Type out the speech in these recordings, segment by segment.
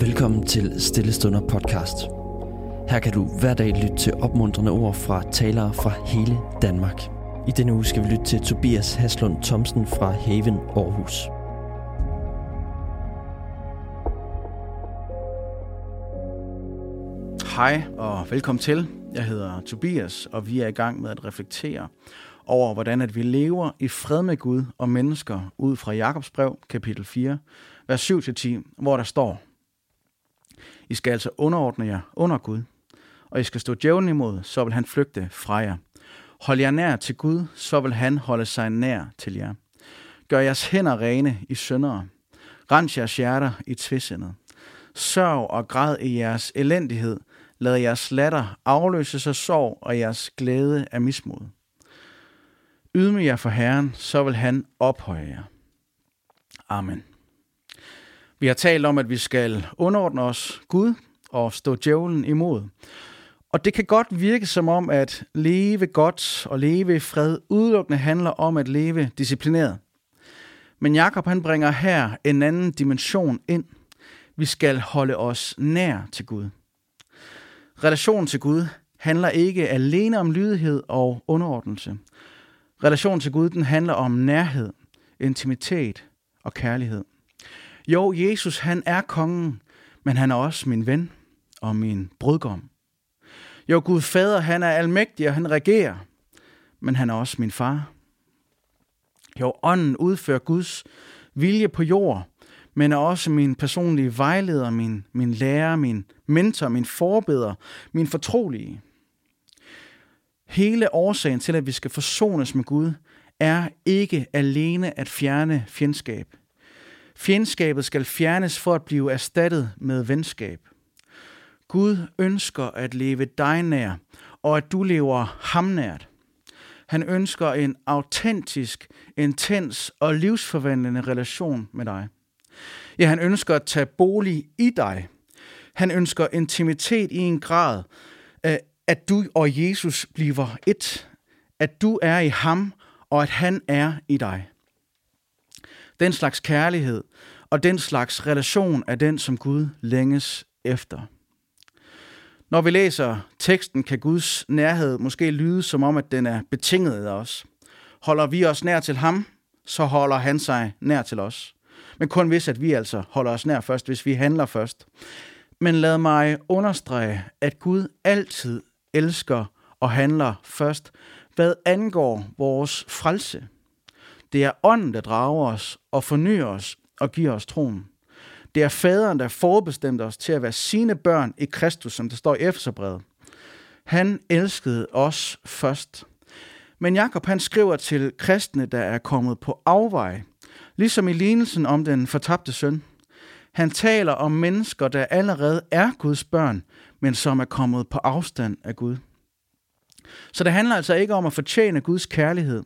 Velkommen til Stillestunder podcast. Her kan du hver dag lytte til opmuntrende ord fra talere fra hele Danmark. I denne uge skal vi lytte til Tobias Haslund Thomsen fra Haven Aarhus. Hej og velkommen til. Jeg hedder Tobias, og vi er i gang med at reflektere over, hvordan at vi lever i fred med Gud og mennesker ud fra Jakobs brev, kapitel 4, vers 7-10, hvor der står, i skal altså underordne jer under Gud, og I skal stå djævlen imod, så vil han flygte fra jer. Hold jer nær til Gud, så vil han holde sig nær til jer. Gør jeres hænder rene i syndere. Rens jeres hjerter i tvisindet. Sørg og græd i jeres elendighed. Lad jeres latter afløse sig sorg og jeres glæde af mismod. Ydmyg jer for Herren, så vil han ophøje jer. Amen. Vi har talt om, at vi skal underordne os Gud og stå djævlen imod. Og det kan godt virke som om, at leve godt og leve i fred udelukkende handler om at leve disciplineret. Men Jakob han bringer her en anden dimension ind. Vi skal holde os nær til Gud. Relationen til Gud handler ikke alene om lydighed og underordnelse. Relationen til Gud den handler om nærhed, intimitet og kærlighed. Jo, Jesus han er kongen, men han er også min ven og min brudgom. Jo, Gud fader han er almægtig, og han regerer, men han er også min far. Jo, ånden udfører Guds vilje på jord, men er også min personlige vejleder, min, min lærer, min mentor, min forbeder, min fortrolige. Hele årsagen til, at vi skal forsones med Gud, er ikke alene at fjerne fjendskab. Fjendskabet skal fjernes for at blive erstattet med venskab. Gud ønsker at leve dig nær, og at du lever ham nært. Han ønsker en autentisk, intens og livsforvandlende relation med dig. Ja, han ønsker at tage bolig i dig. Han ønsker intimitet i en grad, øh, at du og Jesus bliver et. At du er i ham, og at han er i dig. Den slags kærlighed og den slags relation er den, som Gud længes efter. Når vi læser teksten, kan Guds nærhed måske lyde som om, at den er betinget af os. Holder vi os nær til ham, så holder han sig nær til os. Men kun hvis, at vi altså holder os nær først, hvis vi handler først. Men lad mig understrege, at Gud altid elsker og handler først, hvad angår vores frelse. Det er ånden, der drager os og fornyer os og giver os troen. Det er faderen, der forbestemte os til at være sine børn i Kristus, som det står i Efeserbrevet. Han elskede os først. Men Jakob han skriver til kristne, der er kommet på afvej, ligesom i lignelsen om den fortabte søn. Han taler om mennesker, der allerede er Guds børn, men som er kommet på afstand af Gud. Så det handler altså ikke om at fortjene Guds kærlighed,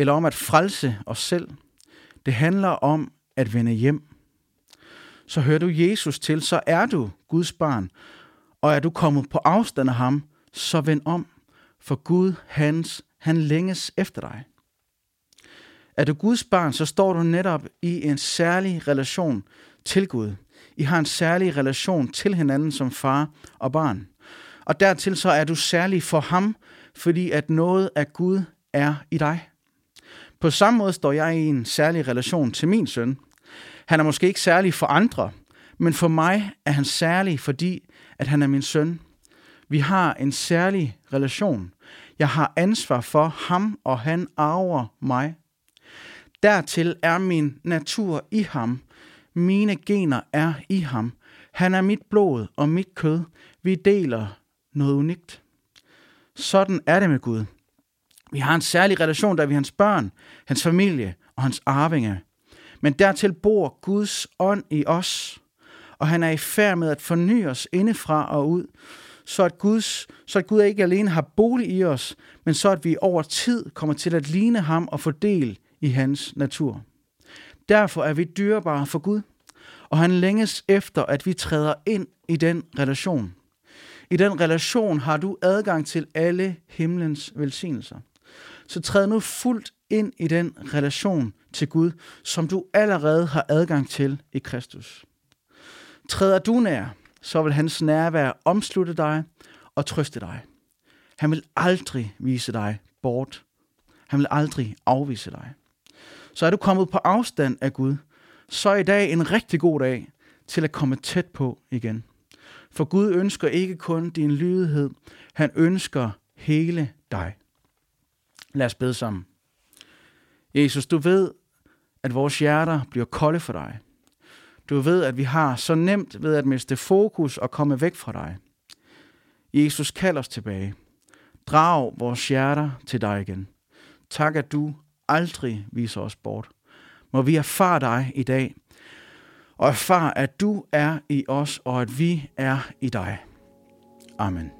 eller om at frelse os selv. Det handler om at vende hjem. Så hører du Jesus til, så er du Guds barn, og er du kommet på afstand af ham, så vend om, for Gud, hans, han længes efter dig. Er du Guds barn, så står du netop i en særlig relation til Gud. I har en særlig relation til hinanden som far og barn. Og dertil så er du særlig for ham, fordi at noget af Gud er i dig. På samme måde står jeg i en særlig relation til min søn. Han er måske ikke særlig for andre, men for mig er han særlig, fordi at han er min søn. Vi har en særlig relation. Jeg har ansvar for ham, og han arver mig. Dertil er min natur i ham. Mine gener er i ham. Han er mit blod og mit kød. Vi deler noget unikt. Sådan er det med Gud. Vi har en særlig relation, der er vi hans børn, hans familie og hans arvinge. Men dertil bor Guds ånd i os, og han er i færd med at forny os indefra og ud, så at, Guds, så at Gud ikke alene har bolig i os, men så at vi over tid kommer til at ligne ham og få del i hans natur. Derfor er vi dyrebare for Gud, og han længes efter, at vi træder ind i den relation. I den relation har du adgang til alle himlens velsignelser. Så træd nu fuldt ind i den relation til Gud, som du allerede har adgang til i Kristus. Træder du nær, så vil hans nærvær omslutte dig og trøste dig. Han vil aldrig vise dig bort. Han vil aldrig afvise dig. Så er du kommet på afstand af Gud, så er i dag en rigtig god dag til at komme tæt på igen. For Gud ønsker ikke kun din lydighed, han ønsker hele dig. Lad os bede sammen. Jesus, du ved, at vores hjerter bliver kolde for dig. Du ved, at vi har så nemt ved at miste fokus og komme væk fra dig. Jesus, kald os tilbage. Drag vores hjerter til dig igen. Tak, at du aldrig viser os bort. Må vi erfare dig i dag, og erfare, at du er i os, og at vi er i dig. Amen.